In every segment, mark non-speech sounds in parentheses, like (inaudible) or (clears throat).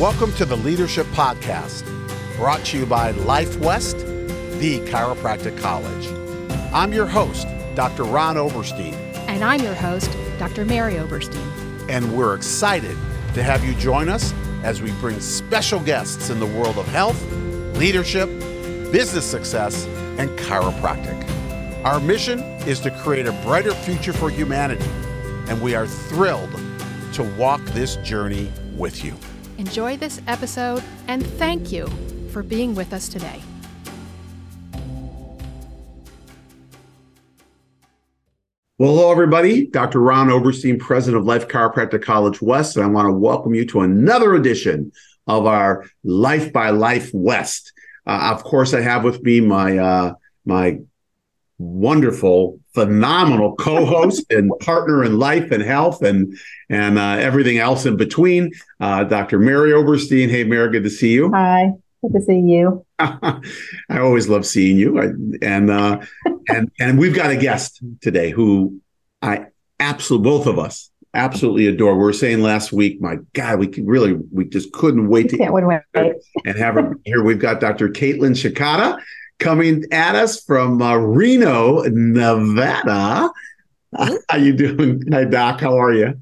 Welcome to the Leadership Podcast, brought to you by Life West, the chiropractic college. I'm your host, Dr. Ron Oberstein. And I'm your host, Dr. Mary Oberstein. And we're excited to have you join us as we bring special guests in the world of health, leadership, business success, and chiropractic. Our mission is to create a brighter future for humanity, and we are thrilled to walk this journey with you. Enjoy this episode and thank you for being with us today. Well, hello, everybody. Dr. Ron Oberstein, president of Life Chiropractic College West, and I want to welcome you to another edition of our Life by Life West. Uh, of course, I have with me my uh, my wonderful, phenomenal co-host (laughs) and partner in life and health and and uh, everything else in between, uh, Dr. Mary Oberstein. Hey, Mary, good to see you. Hi, good to see you. (laughs) I always love seeing you, I, and uh, and and we've got a guest today who I absolutely both of us absolutely adore. We were saying last week, my God, we really we just couldn't wait to can't wait. and have her here. We've got Dr. Kaitlyn Shikata coming at us from uh, Reno, Nevada. (laughs) How you doing? Hi, Doc. How are you?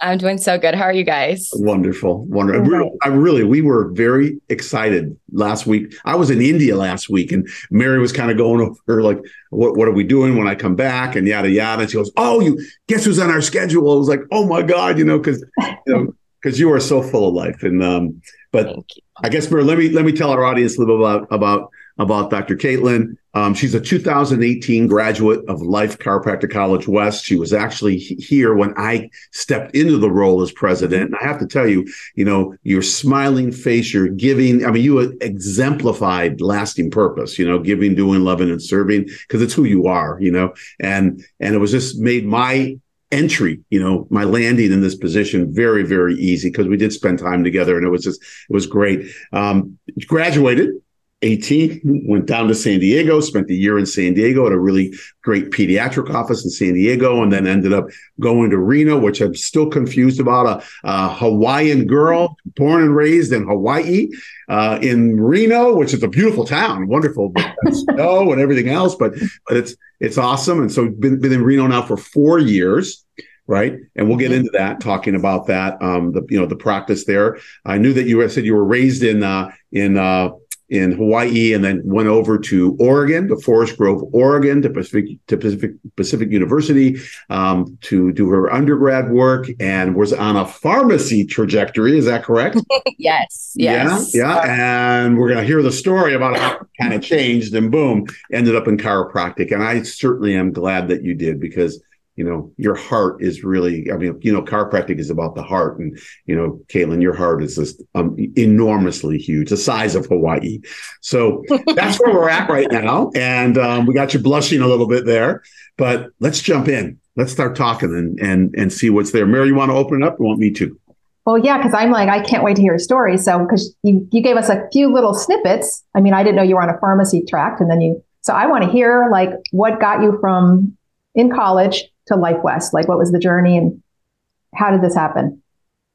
I'm doing so good. How are you guys? Wonderful, wonderful. Right. I really, we were very excited last week. I was in India last week, and Mary was kind of going over like, "What, what are we doing when I come back?" and yada yada. And she goes, "Oh, you guess who's on our schedule?" I was like, "Oh my god," you know, because (laughs) you know, because you are so full of life. And um, but I guess Mary, let me let me tell our audience a little about about about Dr. Kaitlyn. Um, she's a 2018 graduate of Life Chiropractic College West. She was actually here when I stepped into the role as president. And I have to tell you, you know, your smiling face, your giving, I mean, you exemplified lasting purpose, you know, giving, doing, loving, and serving, because it's who you are, you know, and, and it was just made my entry, you know, my landing in this position very, very easy because we did spend time together and it was just, it was great. Um, graduated 18, went down to San Diego, spent a year in San Diego at a really great pediatric office in San Diego, and then ended up going to Reno, which I'm still confused about. A, a Hawaiian girl born and raised in Hawaii, uh, in Reno, which is a beautiful town, wonderful, (laughs) snow and everything else, but but it's it's awesome. And so been been in Reno now for four years right? And we'll get mm-hmm. into that, talking about that, um, the you know the practice there. I knew that you said you were raised in uh, in uh, in Hawaii and then went over to Oregon, to Forest Grove, Oregon, to Pacific to Pacific Pacific University um, to do her undergrad work and was on a pharmacy trajectory. Is that correct? yes. (laughs) Yes. Yeah. Yeah. And we're going to hear the story about how it kind of changed and boom, ended up in chiropractic. And I certainly am glad that you did because you know, your heart is really, I mean, you know, chiropractic is about the heart. And, you know, Kaitlyn, your heart is just um, enormously huge, the size of Hawaii. So (laughs) that's where we're at right now. And um, we got you blushing a little bit there, but let's jump in. Let's start talking and, and, and see what's there. Mary, you want to open it up? You want me to? Well, yeah, because I'm like, I can't wait to hear your story. So, because you, you gave us a few little snippets. I mean, I didn't know you were on a pharmacy tract And then you, so I want to hear like what got you from in college to Life West? Like, what was the journey and how did this happen?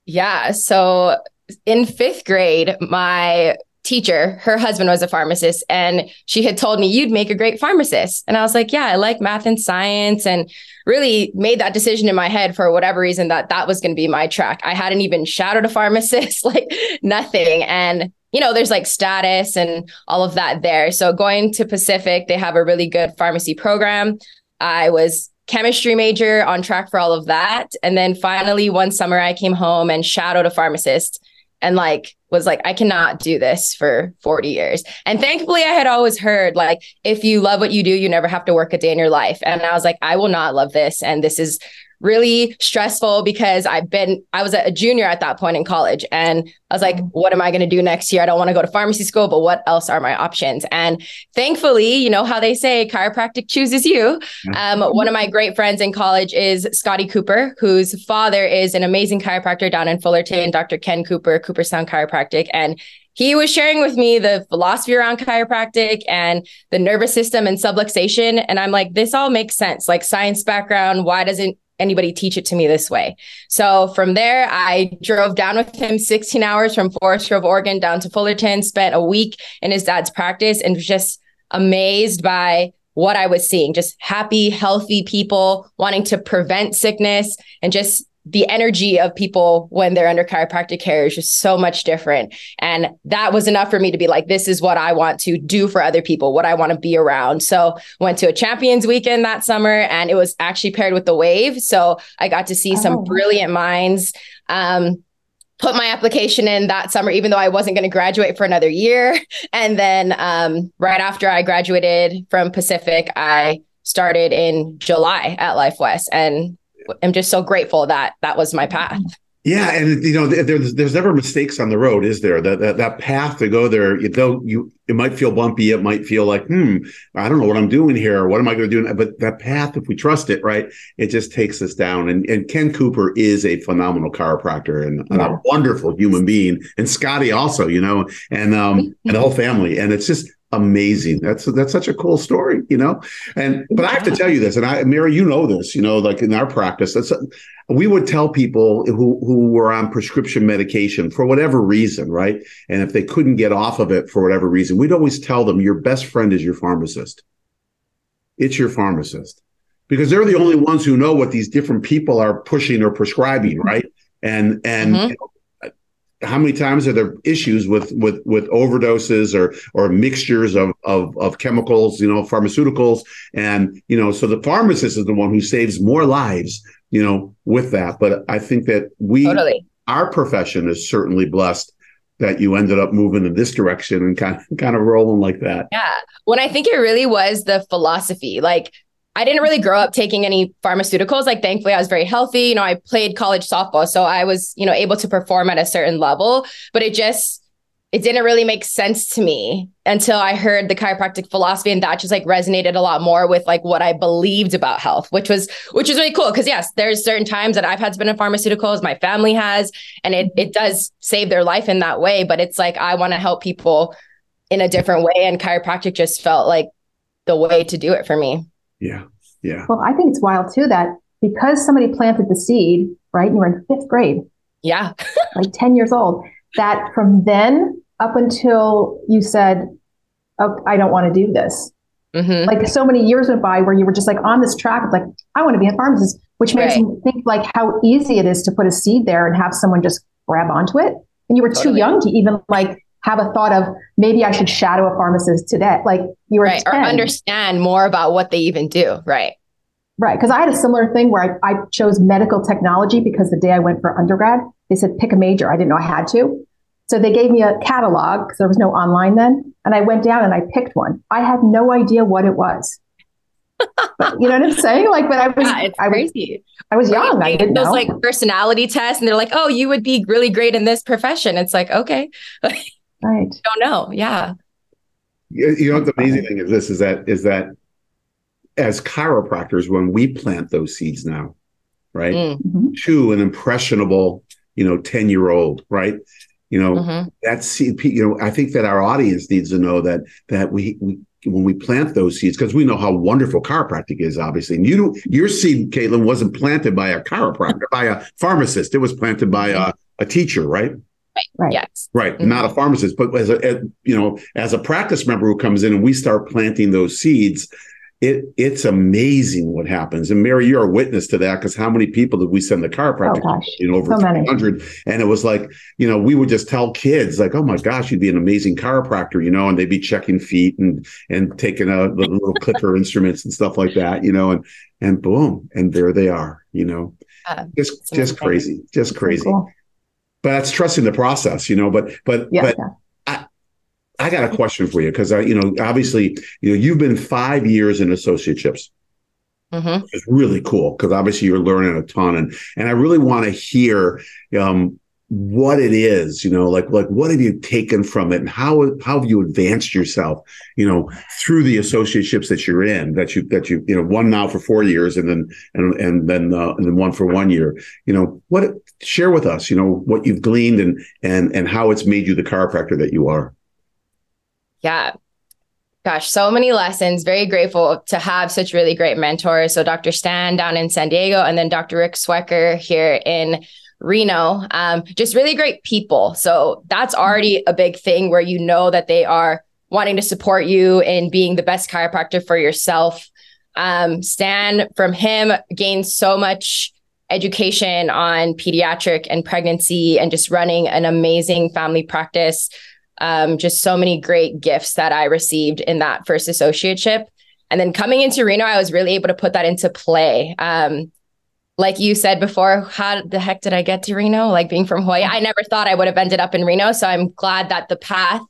Yeah. So in fifth grade, my teacher, her husband was a pharmacist, and she had told me, You'd make a great pharmacist. And I was like, Yeah, I like math and science, and really made that decision in my head for whatever reason that that was going to be my track. I hadn't even shadowed a pharmacist, (laughs) like nothing. And you know, there's like status and all of that there. So going to Pacific, they have a really good pharmacy program. I was chemistry major on track for all of that. And then finally, one summer, I came home and shadowed a pharmacist and like was like, I cannot do this for 40 years. And thankfully, I had always heard like, if you love what you do, you never have to work a day in your life. And I was like, I will not love this. And this is really stressful because I've been, I was a junior at that point in college. And I was like, mm-hmm. what am I going to do next year? I don't want to go to pharmacy school, but what else are my options? And thankfully, you know how they say chiropractic chooses you. Um, one of my great friends in college is Scotty Cooper, whose father is an amazing chiropractor down in Fullerton, Dr. Ken Cooper, Cooperstown Chiropractic. And he was sharing with me the philosophy around chiropractic and the nervous system and subluxation. And I'm like, this all makes sense. Like science background, why doesn't anybody teach it to me this way. So from there, I drove down with him 16 hours from Forest Grove, Oregon down to Fullerton, spent a week in his dad's practice and was just amazed by what I was seeing just happy, healthy people wanting to prevent sickness and just the energy of people when they're under chiropractic care is just so much different. And that was enough for me to be like, this is what I want to do for other people, what I want to be around. So went to a champions weekend that summer and it was actually paired with the wave. So I got to see oh. some brilliant minds. Um, put my application in that summer, even though I wasn't going to graduate for another year. (laughs) And then um, right after I graduated from Pacific, I started in July at Life West. And am just so grateful that that was my path. Yeah, and you know, there's there's never mistakes on the road, is there? That that, that path to go there, though you it might feel bumpy, it might feel like, hmm, I don't know what I'm doing here. What am I going to do? But that path, if we trust it, right, it just takes us down. And and Ken Cooper is a phenomenal chiropractor and, yeah. and a wonderful human being, and Scotty also, you know, and um and the whole family. And it's just amazing. That's that's such a cool story, you know. And but I have to tell you this, and I, Mary, you know this, you know, like in our practice, that's we would tell people who who were on prescription medication for whatever reason, right? And if they couldn't get off of it for whatever reason, we'd always tell them your best friend is your pharmacist. It's your pharmacist because they're the only ones who know what these different people are pushing or prescribing, right? And and mm-hmm. you know, how many times are there issues with with with overdoses or or mixtures of of, of chemicals you know pharmaceuticals? And you know so the pharmacist is the one who saves more lives you know with that. But i think that we totally. our profession is certainly blessed that you ended up moving in this direction and kind of kind of rolling like that. Yeah. When i think it really was the philosophy like I didn't really grow up taking any pharmaceuticals. Like, thankfully, I was very healthy. You know, I played college softball, so I was, you know, able to perform at a certain level. But it just, it didn't really make sense to me until I heard the chiropractic philosophy, and that just like resonated a lot more with like what I believed about health, which was, which is really cool. Because yes, there's certain times that I've had to be in pharmaceuticals, my family has, and it it does save their life in that way. But it's like I want to help people in a different way, and chiropractic just felt like the way to do it for me. Yeah. Yeah. Well, I think it's wild too that because somebody planted the seed, right? You were in fifth grade. Yeah. (laughs) like 10 years old. That from then up until you said, oh, I don't want to do this. Mm-hmm. Like so many years went by where you were just like on this track of like, I want to be a pharmacist, which makes right. me think like how easy it is to put a seed there and have someone just grab onto it. And you were totally. too young to even like have a thought of maybe I should shadow a pharmacist today. Like you were right, 10. or understand more about what they even do. Right. Right. Because I had a similar thing where I, I chose medical technology because the day I went for undergrad, they said pick a major. I didn't know I had to. So they gave me a catalog because there was no online then. And I went down and I picked one. I had no idea what it was. but, (laughs) you know what I'm saying? Like, but I was, yeah, I crazy. Was, I was young. I didn't those know. like personality tests, and they're like, "Oh, you would be really great in this profession." It's like, okay, (laughs) Right. Don't know. Yeah. You know, the amazing thing is this is that is that as chiropractors, when we plant those seeds now, right, mm-hmm. to an impressionable, you know, 10 year old, right? You know, mm-hmm. that's you know, I think that our audience needs to know that that we we when we plant those seeds, because we know how wonderful chiropractic is, obviously. And you your seed, Kaitlyn, wasn't planted by a chiropractor, by a pharmacist. It was planted by a, a teacher, right? Right. Yes. Right. Mm-hmm. Not a pharmacist, but as a, as, you know, as a practice member who comes in and we start planting those seeds, it it's amazing what happens. And Mary, you're a witness to that because how many people did we send the chiropractic? Oh, you know, over so 300. And it was like, you know, we would just tell kids like, oh my gosh, you'd be an amazing chiropractor, you know, and they'd be checking feet and and taking a little (laughs) clicker instruments and stuff like that, you know, and and boom, and there they are, you know. Uh, just just crazy, just crazy. Cool but that's trusting the process, you know. But but yeah, but yeah. I I got a question for you because I you know obviously you know you've been five years in associateships. Mm-hmm. It's really cool because obviously you're learning a ton, and and I really want to hear um, what it is, you know, like like what have you taken from it, and how how have you advanced yourself, you know, through the associateships that you're in, that you that you you know one now for four years, and then and and then uh, and then one for one year, you know, what share with us, you know, what you've gleaned and and and how it's made you the chiropractor that you are. Yeah, Gosh, so many lessons. Very grateful to have such really great mentors. So, Dr. Stan down in San Diego, and then Dr. Rick Swecker here in Reno. Um, just really great people. So, that's already a big thing where you know that they are wanting to support you in being the best chiropractor for yourself. Um, Stan, from him, gained so much education on pediatric and pregnancy and just running an amazing family practice um, just so many great gifts that I received in that first associateship. And then coming into Reno, I was really able to put that into play. Um, like you said before, how the heck did I get to Reno? Like being from Hawaii, I never thought I would have ended up in Reno. So I'm glad that the path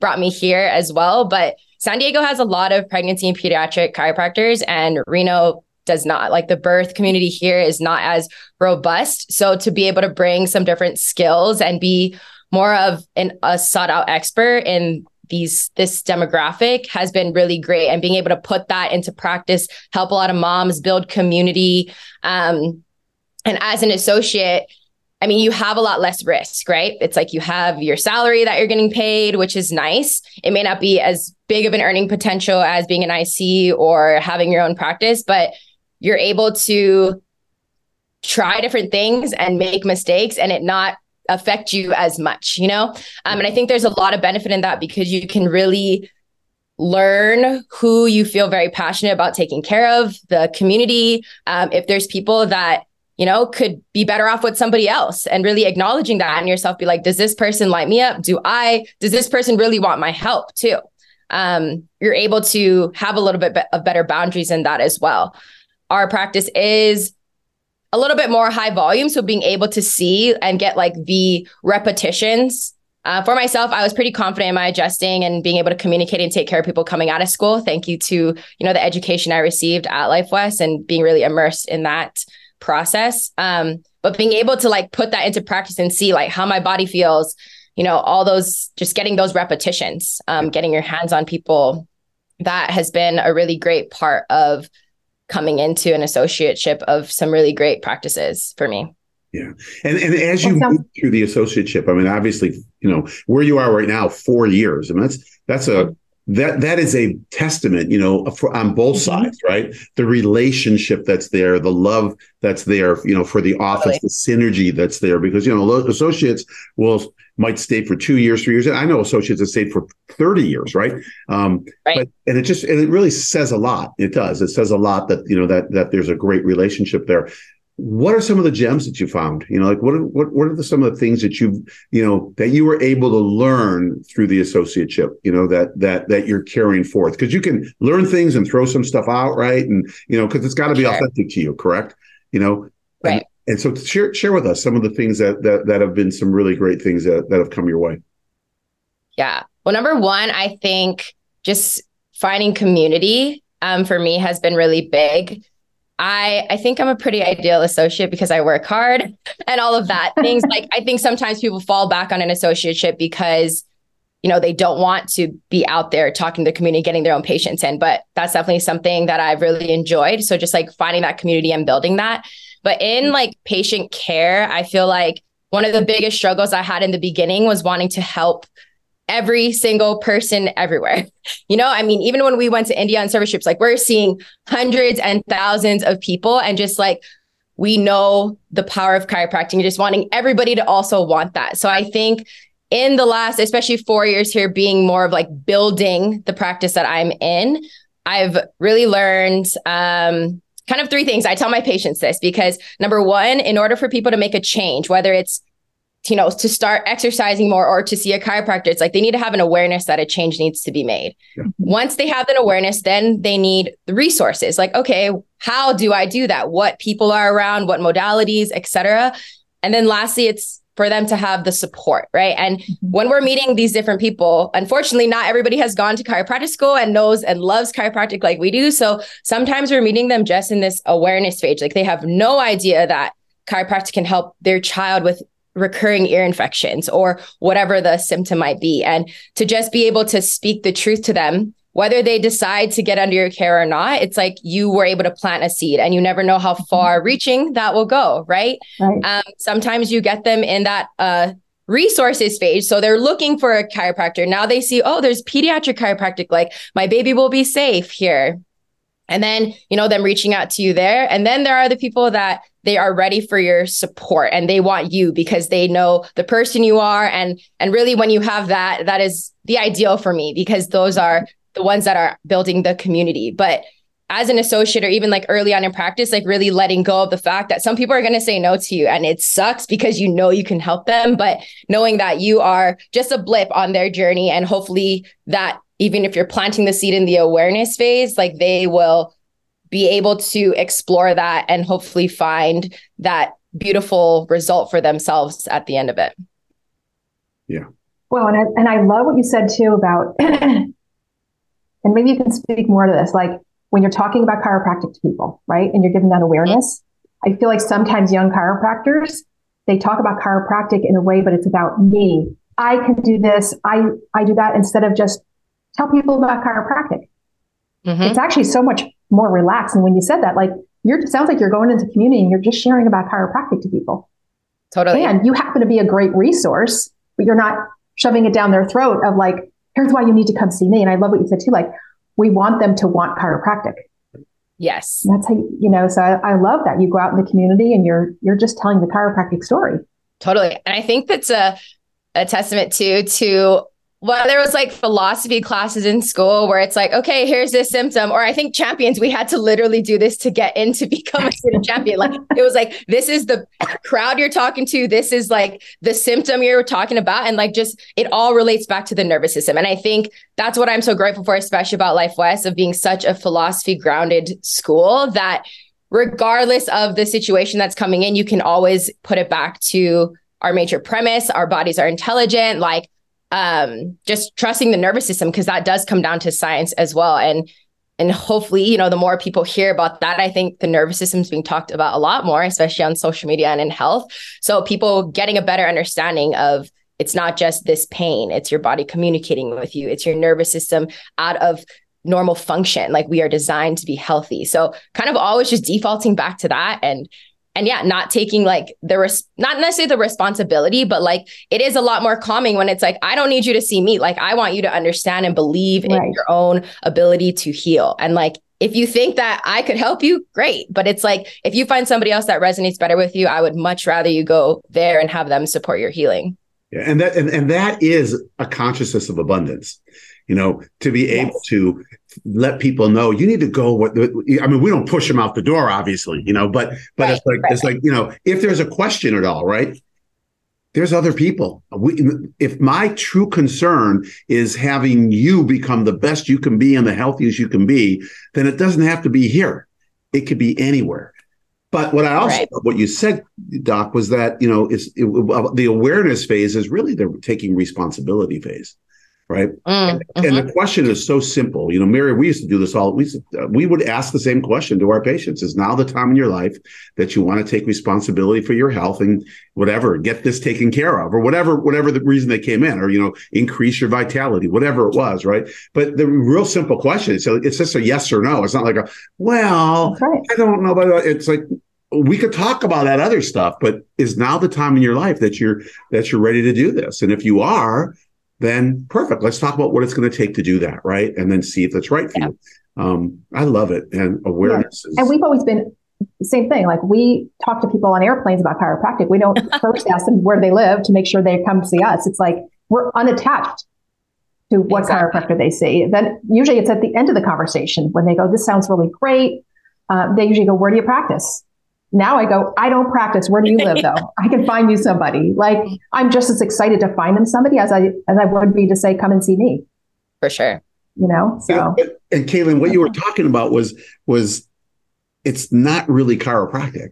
brought me here as well. But San Diego has a lot of pregnancy and pediatric chiropractors, and Reno does not. Like the birth community here is not as robust. So to be able to bring some different skills and be more of an, a sought out expert in these this demographic has been really great and being able to put that into practice help a lot of moms build community um, and as an associate i mean you have a lot less risk right it's like you have your salary that you're getting paid which is nice it may not be as big of an earning potential as being an ic or having your own practice but you're able to try different things and make mistakes and it not affect you as much, you know? Um, and I think there's a lot of benefit in that because you can really learn who you feel very passionate about taking care of, the community. Um, if there's people that, you know, could be better off with somebody else and really acknowledging that in yourself, be like, does this person light me up? Do I, does this person really want my help too? Um, you're able to have a little bit of better boundaries in that as well. Our practice is a little bit more high volume. So being able to see and get like the repetitions. Uh, for myself, I was pretty confident in my adjusting and being able to communicate and take care of people coming out of school. Thank you to you know the education I received at LifeWest and being really immersed in that process. Um, but being able to like put that into practice and see like how my body feels, you know, all those just getting those repetitions, um, getting your hands on people, that has been a really great part of coming into an associateship of some really great practices for me. Yeah. And and as you move through the associateship, I mean, obviously, you know, where you are right now, four years. I mean, that's that's a mm-hmm. That that is a testament, you know, for, on both mm-hmm. sides, right? The relationship that's there, the love that's there, you know, for the office, the synergy that's there, because you know, associates will might stay for two years, three years. And I know associates have stayed for 30 years, right? Um, right. But, and it just, and it really says a lot. It does. It says a lot that, you know, that, that there's a great relationship there. What are some of the gems that you found? You know, like what are, what, what are the, some of the things that you've you know, that you were able to learn through the associateship, you know, that, that, that you're carrying forth? Cause you can learn things and throw some stuff out, right? And, you know, cause it's got to be sure. authentic to you, correct? You know, right. And, and so share share with us some of the things that that that have been some really great things that, that have come your way. Yeah. Well, number one, I think just finding community um, for me has been really big. I I think I'm a pretty ideal associate because I work hard and all of that (laughs) things. like I think sometimes people fall back on an associateship because you know they don't want to be out there talking to the community, getting their own patients in. But that's definitely something that I've really enjoyed. So just like finding that community and building that. But in mm. like patient care, I feel like one of the biggest struggles I had in the beginning was wanting to help every single person everywhere. (laughs) You know, I mean, even when we went to India on service trips, like we're seeing hundreds and thousands of people and just like we know the power of chiropractic, just wanting everybody to also want that. So I think in the last, especially four years here, being more of like building the practice that I'm in, I've really learned um, kind of three things. I tell my patients this because number one, in order for people to make a change, whether it's you know to start exercising more or to see a chiropractor it's like they need to have an awareness that a change needs to be made yeah. once they have that awareness then they need the resources like okay how do i do that what people are around what modalities etc and then lastly it's for them to have the support, right? And mm-hmm. when we're meeting these different people, unfortunately, not everybody has gone to chiropractic school and knows and loves chiropractic like we do. So sometimes we're meeting them just in this awareness stage. Like they have no idea that chiropractic can help their child with recurring ear infections or whatever the symptom might be. And to just be able to speak the truth to them whether they decide to get under your care or not, it's like you were able to plant a seed and you never know how mm-hmm. far reaching that will go, right? right. Um, sometimes you get them in that uh, resources phase. So they're looking for a chiropractor. Now they see, oh, there's pediatric chiropractic, like my baby will be safe here. And then, you know, them reaching out to you there. And then there are the people that they are ready for your support and they want you because they know the person you are. And and really when you have that, that is the ideal for me because those are the ones that are building the community. But as an associate or even like early on in practice, like really letting go of the fact that some people are going to say no to you and it sucks because you know you can help them, but knowing that you are just a blip on their journey and hopefully that even if you're planting the seed in the awareness phase, like they will be able to explore that and hopefully find that beautiful result for themselves at the end of it. Yeah. Well, and I, and I love what you said too about, (clears throat) and maybe you can speak more to this, like when you're talking about chiropractic to people, right? And you're giving that awareness. I feel like sometimes young chiropractors, they talk about chiropractic in a way, but it's about me. I can do this. I, I do that instead of just tell people about chiropractic. Mm-hmm. It's actually so much more relaxed. And when you said that, like you're, it sounds like you're going into community and you're just sharing about chiropractic to people. Totally. And you happen to be a great resource, but you're not shoving it down their throat of like, here's why you need to come see me. And I love what you said too. Like, we want them to want chiropractic. Yes. That's how, you, you know, so I, I love that you go out in the community and you're, you're just telling the chiropractic story. Totally. And I think that's a, a testament to, to well, there was like philosophy classes in school where it's like, okay, here's this symptom. Or I think champions, we had to literally do this to get in to (laughs) become a student champion. Like it was like, this is the crowd you're talking to. This is like the symptom you're talking about. And like just it all relates back to the nervous system. And I think that's what I'm so grateful for, especially about Life West of being such a philosophy grounded school that regardless of the situation that's coming in, you can always put it back to our major premise. Our bodies are intelligent. Like um, just trusting the nervous system because that does come down to science as well. And and hopefully, you know, the more people hear about that, I think the nervous system is being talked about a lot more, especially on social media and in health. So people getting a better understanding of it's not just this pain, it's your body communicating with you, it's your nervous system out of normal function. Like we are designed to be healthy. So kind of always just defaulting back to that and and yeah, not taking like the res- not necessarily the responsibility, but like it is a lot more calming when it's like I don't need you to see me. Like I want you to understand and believe right. in your own ability to heal. And like if you think that I could help you, great. But it's like if you find somebody else that resonates better with you, I would much rather you go there and have them support your healing. Yeah, and that and, and that is a consciousness of abundance you know, to be yes. able to let people know you need to go what I mean, we don't push them out the door, obviously, you know, but but right, it's like right. it's like, you know, if there's a question at all, right? There's other people. We, if my true concern is having you become the best you can be and the healthiest you can be, then it doesn't have to be here. It could be anywhere. But what I also right. what you said, Doc, was that you know it's it, the awareness phase is really the taking responsibility phase right? Mm, and, and, the mm-hmm. question is so simple. You know, Mary, we used to do this all. We to, we would ask the same question to our patients: Is now the time in your life that you want to take responsibility for your health and whatever, get this taken care of, or whatever, whatever the reason they came in, or you know, increase your vitality, whatever it was, right? But the real simple question. So it's just a yes or no. It's not like a well, right. I don't know, but it's like we could talk about that other stuff, but is now the time in your life that you're that you're ready to do this? And if you are, then perfect. Let's talk about what it's going to take to do that, right? And then see if that's right for yeah. you. Um, I love it. And awareness yeah. is- And we've always been same thing. Like we talk to people on airplanes about chiropractic. We don't (laughs) first ask them where they live to make sure they come see us. It's like we're unattached to what exactly. chiropractor they see. Then usually it's at the end of the conversation when they go, "This sounds really great." Uh, they usually go, "Where do you practice?" Now I go, I don't practice. Where do you live (laughs) though? I can find you somebody. Like I'm just as excited to find them somebody as I as I would be to say, come and see me. For sure. You know, so and, and Kaitlyn, what you were talking about was was it's not really chiropractic.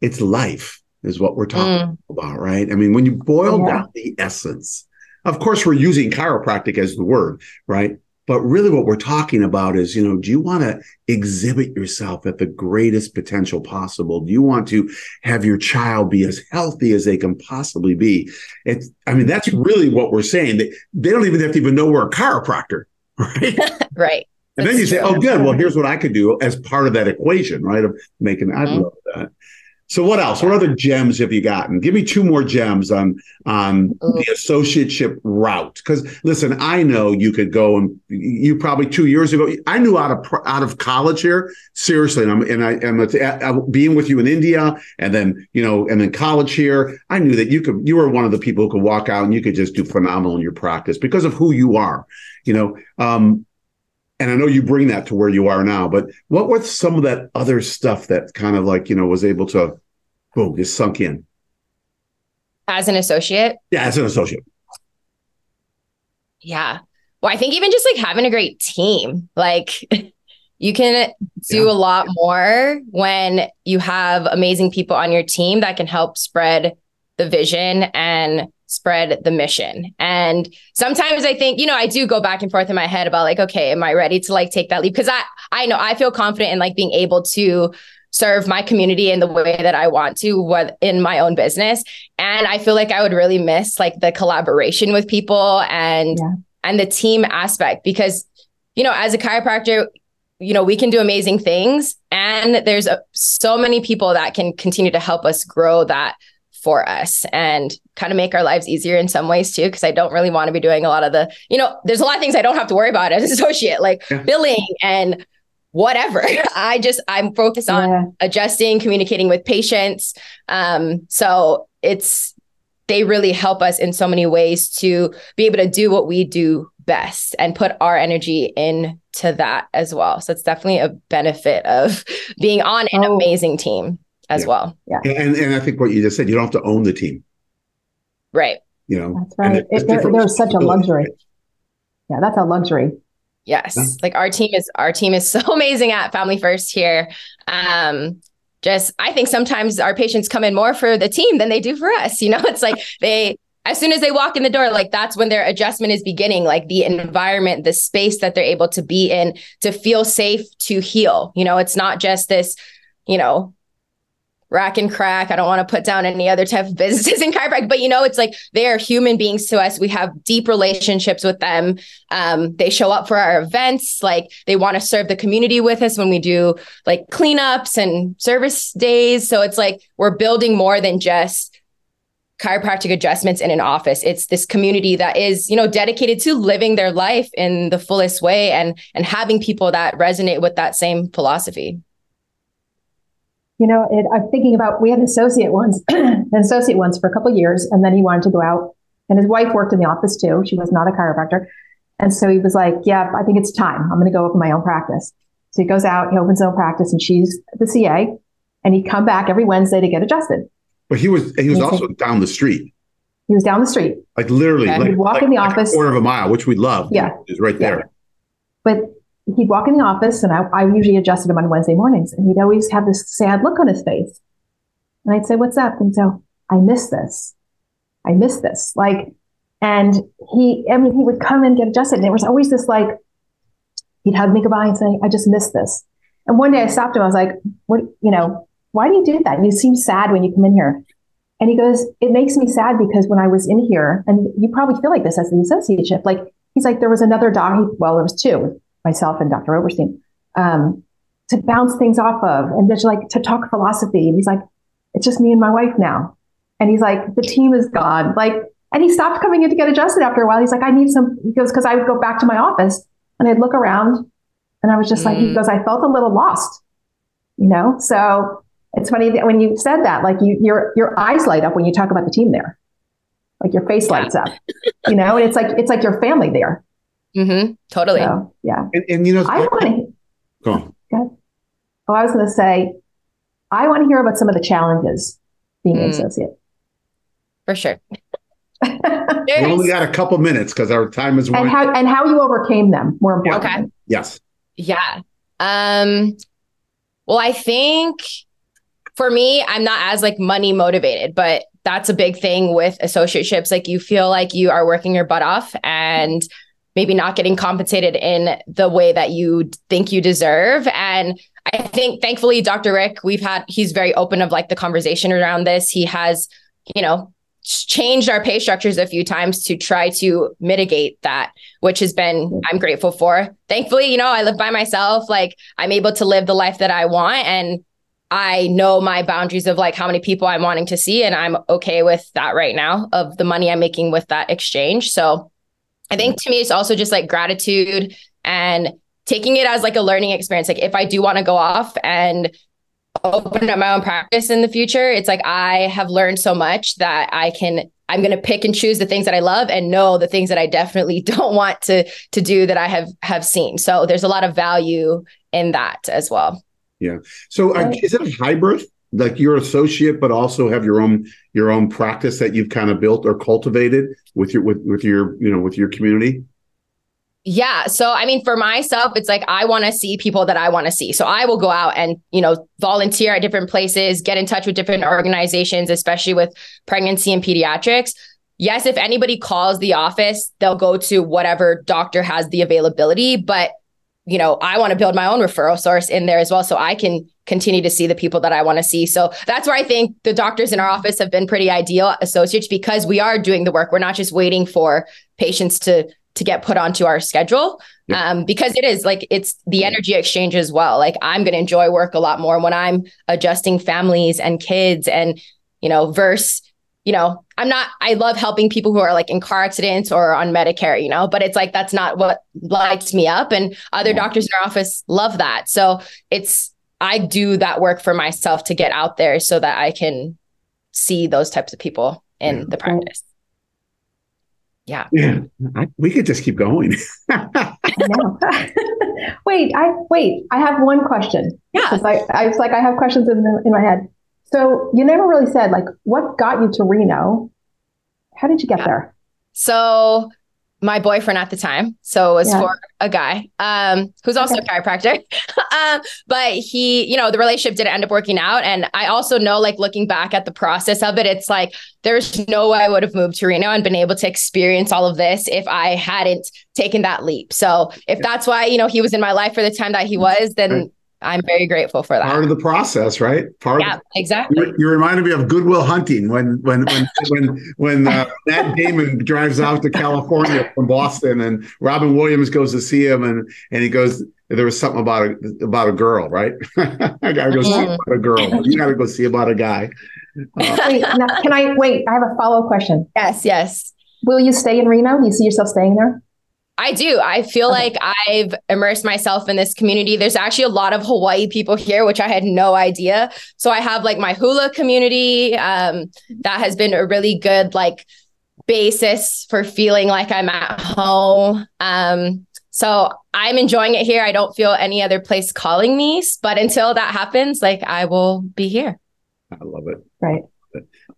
It's life, is what we're talking mm. about, right? I mean, when you boil yeah. down the essence, of course, we're using chiropractic as the word, right? But really, what we're talking about is, you know, do you want to exhibit yourself at the greatest potential possible? Do you want to have your child be as healthy as they can possibly be? It's, I mean, that's really what we're saying. They, they don't even have to even know we're a chiropractor, (laughs) right? (laughs) right. And then you say, oh, good. Well, here's what I could do as part of that equation, right? Of making, I mm-hmm. love that. So what else? What other gems have you gotten? Give me two more gems on on the associateship route. Because listen, I know you could go and you probably two years ago. I knew out of out of college here. Seriously, and I'm and I am being with you in India, and then you know, and then college here. I knew that you could. You were one of the people who could walk out and you could just do phenomenal in your practice because of who you are. You know, um, and I know you bring that to where you are now, but what was some of that other stuff that kind of like, you know, was able to, boom, just sunk in? As an associate? Yeah, as an associate. Yeah. Well, I think even just like having a great team, like (laughs) you can do yeah. a lot more when you have amazing people on your team that can help spread the vision and spread the mission. And sometimes I think, you know, I do go back and forth in my head about like, okay, am I ready to like take that leap? Because I I know I feel confident in like being able to serve my community in the way that I want to what in my own business. And I feel like I would really miss like the collaboration with people and yeah. and the team aspect because you know, as a chiropractor, you know, we can do amazing things and there's a, so many people that can continue to help us grow that for us and kind of make our lives easier in some ways too. Cause I don't really want to be doing a lot of the, you know, there's a lot of things I don't have to worry about as an (laughs) associate, like yeah. billing and whatever. (laughs) I just, I'm focused on yeah. adjusting, communicating with patients. Um, so it's, they really help us in so many ways to be able to do what we do best and put our energy into that as well. So it's definitely a benefit of being on an oh. amazing team as yeah. well. Yeah. And and I think what you just said, you don't have to own the team. Right. You know, that's right. It, there, there's such a luxury. Yeah, that's a luxury. Yes. Yeah. Like our team is our team is (laughs) so amazing at Family First here. Um just I think sometimes our patients come in more for the team than they do for us. You know, it's like (laughs) they as soon as they walk in the door, like that's when their adjustment is beginning, like the environment, the space that they're able to be in to feel safe to heal. You know, it's not just this, you know, rack and crack. I don't want to put down any other type of businesses (laughs) in chiropractic, but you know, it's like they are human beings to us. We have deep relationships with them. Um, they show up for our events. Like they want to serve the community with us when we do like cleanups and service days. So it's like we're building more than just chiropractic adjustments in an office it's this community that is you know dedicated to living their life in the fullest way and and having people that resonate with that same philosophy you know, it, I'm thinking about we had an associate once, (clears throat) an associate once for a couple years, and then he wanted to go out. And his wife worked in the office too. She was not a chiropractor, and so he was like, "Yeah, I think it's time. I'm going to go open my own practice." So he goes out, he opens his own practice, and she's the CA, and he'd come back every Wednesday to get adjusted. But he was he was also down the street. He was down the street, like literally. Okay. Like, he'd walk like, in the like office, quarter of a mile, which we love. Yeah, is right there. Yeah. But he'd walk in the office and I, I usually adjusted him on Wednesday mornings and he'd always have this sad look on his face. And I'd say, what's up? And so I miss this. I miss this. Like, and he, I mean, he would come and get adjusted. And there was always this like, he'd hug me goodbye and say, I just miss this. And one day I stopped him. I was like, what, you know, why do you do that? You seem sad when you come in here. And he goes, it makes me sad because when I was in here, and you probably feel like this as an associateship, like he's like, there was another dog. Well, there was two myself and Dr. Oberstein, um, to bounce things off of and just like to talk philosophy. And he's like, it's just me and my wife now. And he's like, the team is gone. Like, and he stopped coming in to get adjusted after a while. He's like, I need some, he goes, because I would go back to my office and I'd look around and I was just mm. like, he mm. goes, I felt a little lost, you know? So it's funny that when you said that, like you, your, your eyes light up when you talk about the team there. Like your face lights up, you know, and it's like, it's like your family there. Mm-hmm. Totally. So, yeah. And, and, you know, I want to go on. Go oh, I was going to say, I want to hear about some of the challenges being mm. an associate. For sure. (laughs) we only got a couple minutes because our time is and how and how you overcame them. More important. Okay. Yes. Yeah. Um. Well, I think for me, I'm not as like money motivated, but that's a big thing with associateships. Like you feel like you are working your butt off and maybe not getting compensated in the way that you think you deserve. And I think thankfully, Dr. Rick, we've had, he's very open of like the conversation around this. He has, you know, changed our pay structures a few times to try to mitigate that, which has been, I'm grateful for. Thankfully, you know, I live by myself. Like I'm able to live the life that I want. And I know my boundaries of like how many people I'm wanting to see, and I'm okay with that right now of the money I'm making with that exchange. So I think to me, it's also just like gratitude and taking it as like a learning experience. Like if I do want to go off and open up my own practice in the future, it's like I have learned so much that I can I'm going to pick and choose the things that I love and know the things that I definitely (laughs) don't want to to do that I have have seen. So there's a lot of value in that as well. Yeah. So uh, is it a hybrid? Like you're associate, but also have your own your own practice that you've kind of built or cultivated with your with with your you know with your community. Yeah. So, I mean, for myself, it's like I want to see people that I want to see. So, I will go out and, you know, volunteer at different places, get in touch with different organizations, especially with pregnancy and pediatrics. Yes, if anybody calls the office, they'll go to whatever doctor has the availability. But, you know, I want to build my own referral source in there as well. So I can continue to see the people that I want to see. So that's where I think the doctors in our office have been pretty ideal associates because we are doing the work. We're not just waiting for patients to to get put onto our schedule yep. um, because it is like it's the energy exchange as well like i'm going to enjoy work a lot more when i'm adjusting families and kids and you know verse you know i'm not i love helping people who are like in car accidents or on medicare you know but it's like that's not what lights me up and other yeah. doctors in our office love that so it's i do that work for myself to get out there so that i can see those types of people in yeah. the practice yeah. Yeah. I, we could just keep going. (laughs) (laughs) wait, I wait. I have one question. Yeah. I, I was like, I have questions in, the, in my head. So you never really said like what got you to Reno? How did you get yeah. there? So my boyfriend at the time. So it was yeah. for a guy um, who's also okay. a chiropractor. (laughs) um, but he, you know, the relationship didn't end up working out. And I also know, like, looking back at the process of it, it's like there's no way I would have moved to Reno and been able to experience all of this if I hadn't taken that leap. So if that's why, you know, he was in my life for the time that he was, then. I'm very grateful for that. Part of the process, right? Part yeah, of the, exactly. You, you, reminded me of Good Will Hunting when when when when when uh, Matt Damon drives out to California from Boston, and Robin Williams goes to see him, and and he goes. There was something about a about a girl, right? (laughs) I gotta go see mm-hmm. about a girl. You gotta go see about a guy. Uh, wait, now, can I wait? I have a follow up question. Yes, yes. Will you stay in Reno? Do you see yourself staying there? I do. I feel okay. like I've immersed myself in this community. There's actually a lot of Hawaii people here, which I had no idea. So I have like my hula community um, that has been a really good like basis for feeling like I'm at home. Um, so I'm enjoying it here. I don't feel any other place calling me, but until that happens, like I will be here. I love it. Right.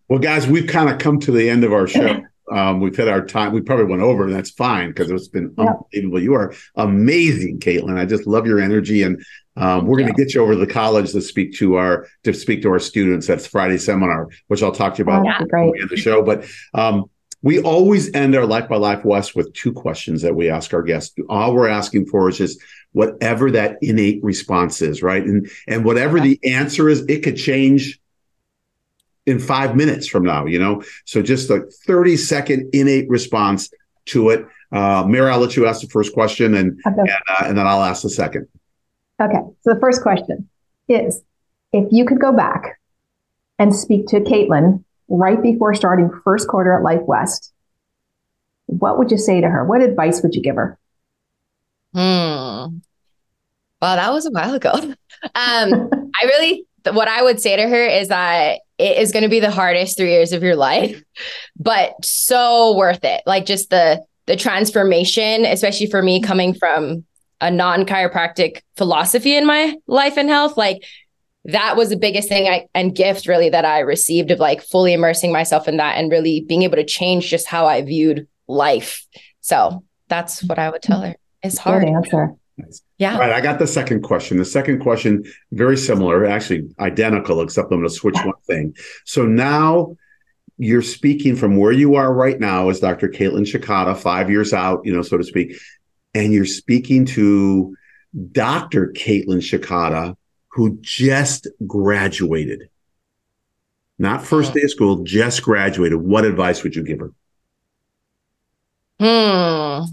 Well, guys, we've kind of come to the end of our show. (laughs) Um, we've hit our time. We probably went over, and that's fine because it's been yeah. unbelievable. You are amazing, Kaitlyn. I just love your energy, and um, we're going to get you over to the college to speak to our to speak to our students. That's Friday seminar, which I'll talk to you about oh, in the show. But um, we always end our Life by Life West with two questions that we ask our guests. All we're asking for is just whatever that innate response is, right? And and whatever the answer is, it could change in five minutes from now, you know? So just a 30 second innate response to it. Uh, Mary, I'll let you ask the first question and, okay. and, uh, and then I'll ask the second. Okay. So the first question is if you could go back and speak to Kaitlyn right before starting first quarter at Life West, what would you say to her? What advice would you give her? Hmm. Well, that was a while ago. (laughs) um, I really, what I would say to her is that it is going to be the hardest three years of your life, but so worth it. Like just the the transformation, especially for me coming from a non-chiropractic philosophy in my life and health, like that was the biggest thing I, and gift really that I received of like fully immersing myself in that and really being able to change just how I viewed life. So that's what I would tell her. It's hard. Good answer. Nice. Yeah. All right. I got the second question. The second question, very similar, actually identical, except I'm going to switch one thing. So now you're speaking from where you are right now as Dr. Kaitlyn Shikata, five years out, you know, so to speak, and you're speaking to Dr. Kaitlyn Shikata, who just graduated. Not first day of school, just graduated. What advice would you give her? Hmm.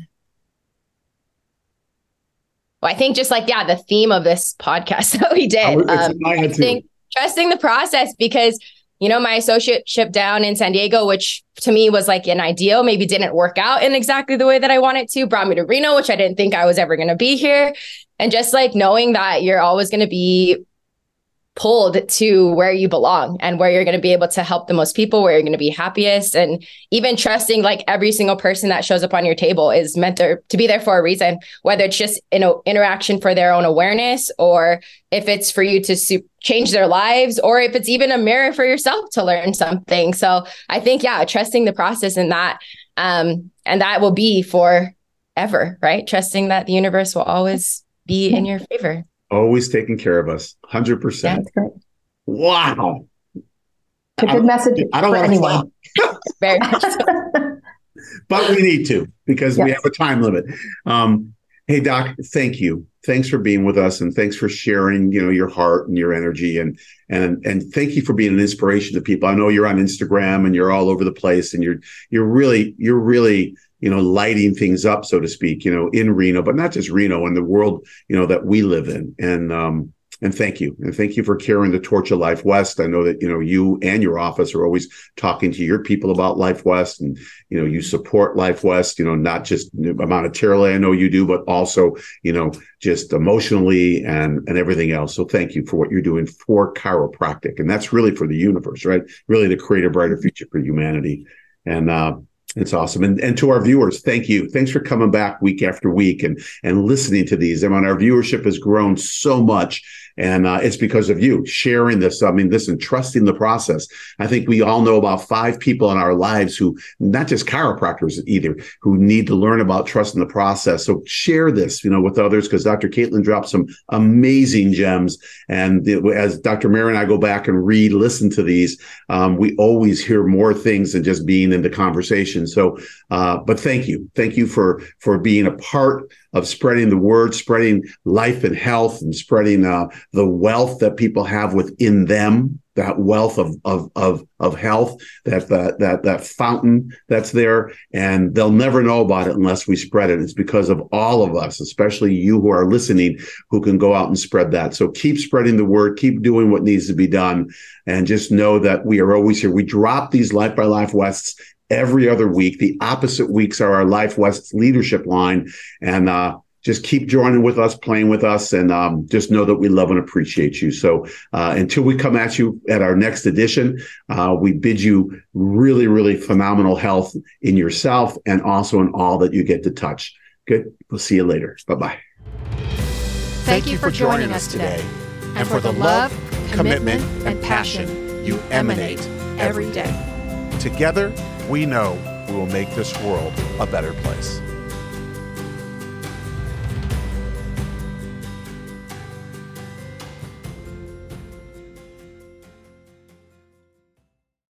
Well, I think just like yeah, the theme of this podcast (laughs) that we did. Um, I think trusting the process because you know, my associateship down in San Diego, which to me was like an ideal, maybe didn't work out in exactly the way that I wanted to, brought me to Reno, which I didn't think I was ever going to be here. And just like knowing that you're always going to be pulled to where you belong and where you're going to be able to help the most people, where you're going to be happiest. And even trusting like every single person that shows up on your table is meant to, to be there for a reason, whether it's just an interaction for their own awareness or if it's for you to su- change their lives or if it's even a mirror for yourself to learn something. So I think, yeah, trusting the process and that. Um, and that will be for ever, right? Trusting that the universe will always be in your favor always taking care of us 100% yeah, that's great. Wow. It's a good message I don't want anyone. (laughs) very much (laughs) but we need to because yes. we have a time limit. Um, hey doc thank you. Thanks for being with us and thanks for sharing you know your heart and your energy and and and thank you for being an inspiration to people. I know you're on instagram and you're all over the place and you're you're really you're really you know, lighting things up, so to speak, you know, in Reno, but not just Reno, and the world, you know, that we live in. And um, and thank you, and thank you for carrying the torch of Life West. I know that you know you and your office are always talking to your people about Life West, and you know you support Life West. You know, not just monetarily, I know you do, but also you know just emotionally and and everything else. So thank you for what you're doing for chiropractic, and that's really for the universe, right? Really to create a brighter future for humanity. And uh, it's awesome. And, and to our viewers, thank you. Thanks for coming back week after week and, and listening to these. I mean, our viewership has grown so much and uh, it's because of you sharing this. I mean, this and trusting the process. I think we all know about five people in our lives who, not just chiropractors either, who need to learn about trusting the process. So share this, you know, with others because Dr. Kaitlyn dropped some amazing gems. And as Dr. Mary and I go back and read, listen to these, um, we always hear more things than just being in the conversation. So, uh, but thank you. Thank you for, for being a part of spreading the word, spreading life and health, and spreading uh, the wealth that people have within them. That wealth of of of of health, that that that that fountain that's there, and they'll never know about it unless we spread it. It's because of all of us, especially you who are listening, who can go out and spread that. So keep spreading the word, keep doing what needs to be done, and just know that we are always here. We drop these Life by Life Wests every other week. The opposite weeks are our Life West leadership line. And uh, just keep joining with us, playing with us, and um, just know that we love and appreciate you. So uh, until we come at you at our next edition, uh, we bid you really, really phenomenal health in yourself and also in all that you get to touch. Good. We'll see you later. Bye bye. Thank you for joining us today and for the love, commitment, and passion you emanate every day. Together, we know we will make this world a better place.